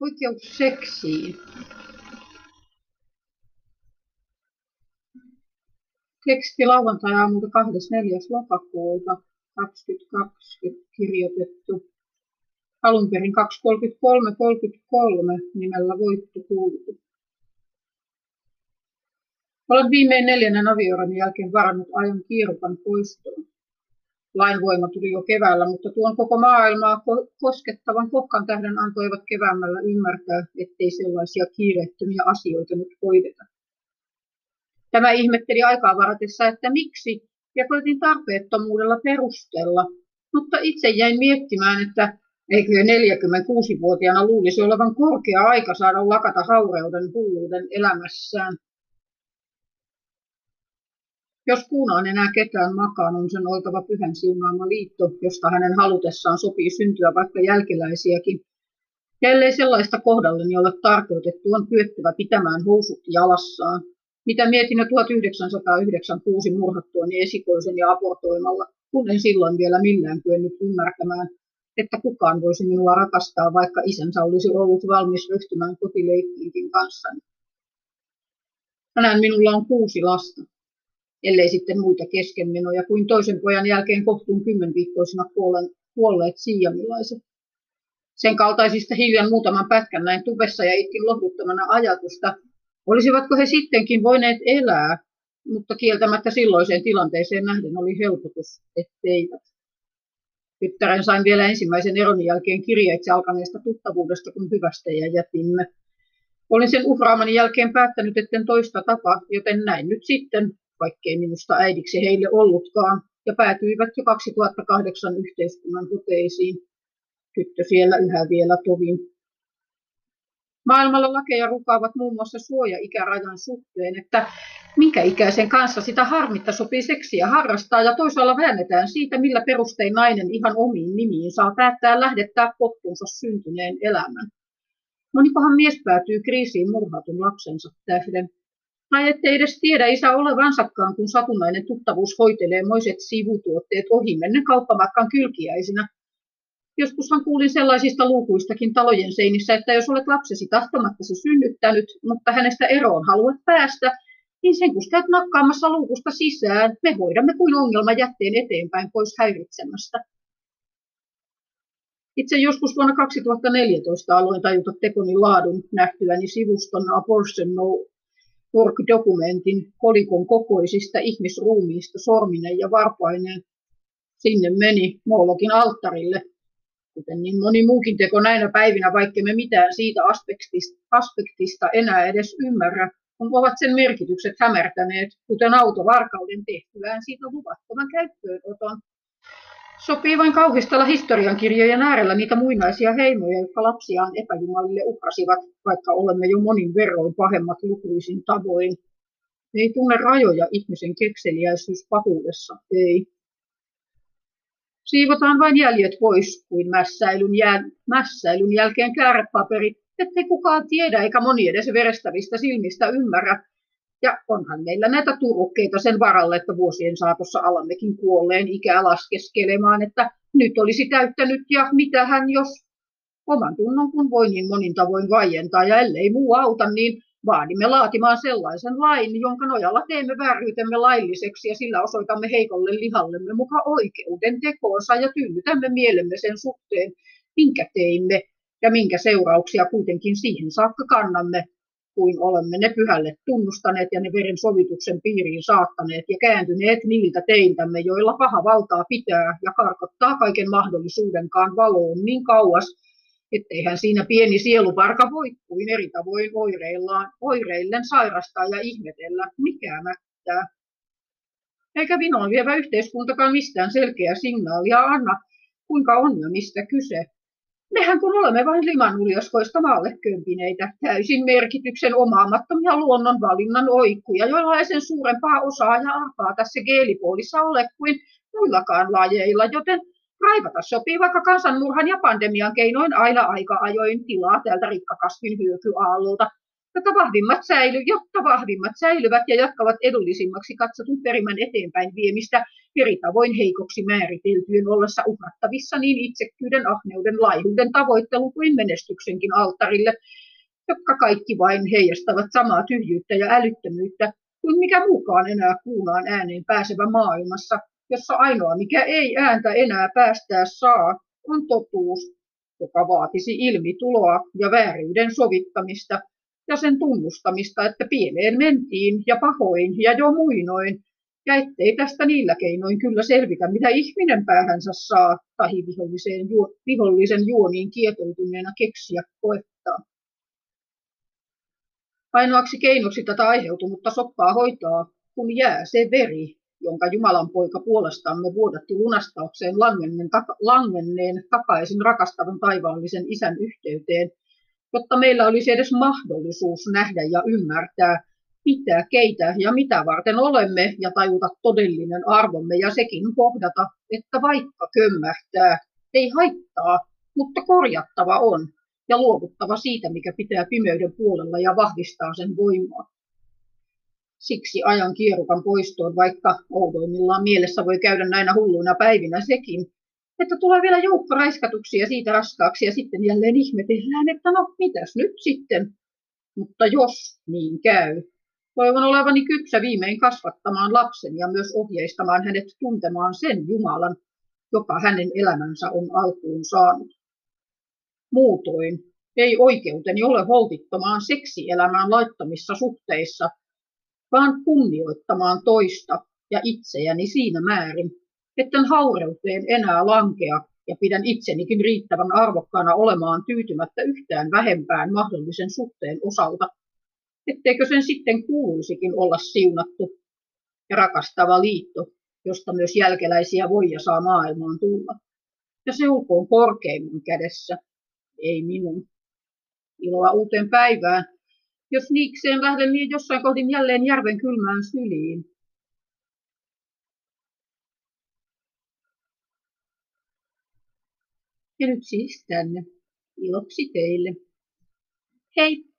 Oikeus seksiin. Teksti lauantai-aamulta 24. lokakuuta 2020 kirjoitettu. Alun perin 233.33 nimellä Voitto Kulku. Olen viimein neljännen avioeron jälkeen varannut ajan kiirukan poistoon. Lain voima tuli jo keväällä, mutta tuon koko maailmaa koskettavan kokkan tähden antoivat keväämällä ymmärtää, ettei sellaisia kiireettömiä asioita nyt hoideta. Tämä ihmetteli aikaa varatessa, että miksi, ja koitin tarpeettomuudella perustella, mutta itse jäin miettimään, että eikö 46-vuotiaana luulisi olevan korkea aika saada lakata haureuden hulluuden elämässään. Jos kuuna on enää ketään makaan, on sen oltava pyhän siunaama liitto, josta hänen halutessaan sopii syntyä vaikka jälkeläisiäkin. Ja ellei sellaista kohdalleni ole tarkoitettu, on kyettävä pitämään housut jalassaan. Mitä mietin jo 1996 murhattuani esikoisen ja aportoimalla, kun en silloin vielä millään kyennyt ymmärtämään, että kukaan voisi minua rakastaa, vaikka isänsä olisi ollut valmis ryhtymään kotileikkiinkin kanssani. Tänään minulla on kuusi lasta ellei sitten muita keskenmenoja kuin toisen pojan jälkeen kohtuun kymmenviikkoisena kuolleet siiyamilaiset. Sen kaltaisista hiljan muutaman pätkän näin tuvessa ja itkin lohduttomana ajatusta, olisivatko he sittenkin voineet elää, mutta kieltämättä silloiseen tilanteeseen nähden oli helpotus, etteivät. Tyttären sain vielä ensimmäisen eron jälkeen kirjeitse alkaneesta tuttavuudesta, kun hyvästä ja jätimme. Olin sen uhraamani jälkeen päättänyt, etten toista tapa, joten näin nyt sitten vaikkei minusta äidiksi heille ollutkaan, ja päätyivät jo 2008 yhteiskunnan toteisiin. Tyttö siellä yhä vielä tovin. Maailmalla lakeja rukaavat muun muassa suoja-ikärajan suhteen, että minkä ikäisen kanssa sitä harmitta sopii seksiä harrastaa ja toisaalla väännetään siitä, millä perustein nainen ihan omiin nimiin saa päättää lähettää kohtuunsa syntyneen elämän. Monikohan mies päätyy kriisiin murhatun lapsensa tähden. Tai ettei edes tiedä isä olevansakaan, kun satunnainen tuttavuus hoitelee moiset sivutuotteet ohi mennä kauppamatkan kylkiäisinä. Joskushan kuulin sellaisista luukuistakin talojen seinissä, että jos olet lapsesi tahtomattasi synnyttänyt, mutta hänestä eroon haluat päästä, niin sen kun käyt nakkaamassa luukusta sisään, me hoidamme kuin ongelma jätteen eteenpäin pois häiritsemästä. Itse joskus vuonna 2014 aloin tajuta tekoni laadun nähtyäni sivuston Abortion No Work-dokumentin kolikon kokoisista ihmisruumiista sorminen ja varpaineen. Sinne meni Moolokin alttarille, kuten niin moni muukin teko näinä päivinä, vaikka me mitään siitä aspektista, aspektista enää edes ymmärrä, kun ovat sen merkitykset hämärtäneet, kuten autovarkauden tehtyään siitä luvattoman käyttöönoton Sopii vain kauhistella historiankirjojen äärellä niitä muinaisia heimoja, jotka lapsiaan epäjumalille uhrasivat, vaikka olemme jo monin verroin pahemmat lukuisin tavoin. Ei tunne rajoja ihmisen kekseliäisyys pahuudessa, ei. Siivotaan vain jäljet pois kuin mässäilyn, jäl- mässäilyn jälkeen käärepaperit, ettei kukaan tiedä eikä moni edes verestävistä silmistä ymmärrä, ja onhan meillä näitä turukkeita sen varalle, että vuosien saatossa alammekin kuolleen ikää laskeskelemaan, että nyt olisi täyttänyt ja mitä hän jos oman tunnon kun voi niin monin tavoin vaientaa ja ellei muu auta, niin vaadimme laatimaan sellaisen lain, jonka nojalla teemme vääryytemme lailliseksi ja sillä osoitamme heikolle lihallemme muka oikeuden tekoonsa ja tyydytämme mielemme sen suhteen, minkä teimme ja minkä seurauksia kuitenkin siihen saakka kannamme kuin olemme ne pyhälle tunnustaneet ja ne veren sovituksen piiriin saattaneet ja kääntyneet niiltä teintämme, joilla paha valtaa pitää ja karkottaa kaiken mahdollisuudenkaan valoon niin kauas, etteihän siinä pieni sieluparka voi kuin eri tavoin oireillaan, oireillen sairastaa ja ihmetellä, mikä mättää. Eikä vinon vievä yhteiskuntakaan mistään selkeää signaalia anna, kuinka on ja mistä kyse, Mehän kun olemme vain limanuljaskoista maalle kömpineitä, täysin merkityksen omaamattomia luonnonvalinnan oikkuja, joilla ei sen suurempaa osaa ja arpaa tässä geelipuolissa ole kuin muillakaan lajeilla, joten raivata sopii vaikka kansanmurhan ja pandemian keinoin aina aika ajoin tilaa tältä rikkakasvin hyökyaallolta. Jotta vahvimmat, säily, jotta vahvimmat säilyvät ja jatkavat edullisimmaksi katsotun perimän eteenpäin viemistä eri tavoin heikoksi määriteltyjen ollessa uhrattavissa niin itsekkyyden, ahneuden, laihuuden, tavoittelu kuin menestyksenkin alttarille, jotka kaikki vain heijastavat samaa tyhjyyttä ja älyttömyyttä kuin mikä muukaan enää kuulaan ääneen pääsevä maailmassa, jossa ainoa mikä ei ääntä enää päästää saa, on totuus, joka vaatisi ilmituloa ja vääryyden sovittamista ja sen tunnustamista, että pieleen mentiin ja pahoin ja jo muinoin, ja ettei tästä niillä keinoin kyllä selvitä, mitä ihminen päähänsä saa tai viholliseen, vihollisen juoniin kietoutuneena keksiä koettaa. Ainoaksi keinoksi tätä aiheutunutta soppaa hoitaa, kun jää se veri, jonka Jumalan poika puolestamme vuodatti lunastaukseen langenneen, langenneen takaisin rakastavan taivaallisen isän yhteyteen, jotta meillä olisi edes mahdollisuus nähdä ja ymmärtää, mitä, keitä ja mitä varten olemme ja tajuta todellinen arvomme ja sekin kohdata, että vaikka kömmähtää, ei haittaa, mutta korjattava on ja luovuttava siitä, mikä pitää pimeyden puolella ja vahvistaa sen voimaa. Siksi ajan kierukan poistoon, vaikka oudoimmillaan mielessä voi käydä näinä hulluina päivinä sekin, että tulee vielä joukko raiskatuksi ja siitä raskaaksi ja sitten jälleen ihmetellään, että no mitäs nyt sitten. Mutta jos niin käy, toivon olevani kypsä viimein kasvattamaan lapsen ja myös ohjeistamaan hänet tuntemaan sen Jumalan, joka hänen elämänsä on alkuun saanut. Muutoin ei oikeuteni ole holtittomaan seksielämään laittamissa suhteissa, vaan kunnioittamaan toista ja itseäni siinä määrin, etten haureuteen enää lankea ja pidän itsenikin riittävän arvokkaana olemaan tyytymättä yhtään vähempään mahdollisen suhteen osalta, etteikö sen sitten kuuluisikin olla siunattu ja rakastava liitto, josta myös jälkeläisiä voi ja saa maailmaan tulla. Ja se olkoon korkeimman kädessä, ei minun. Iloa uuteen päivään, jos niikseen lähden niin jossain kohdin jälleen järven kylmään syliin. Ja nyt siis tänne. Iloksi teille. Hei!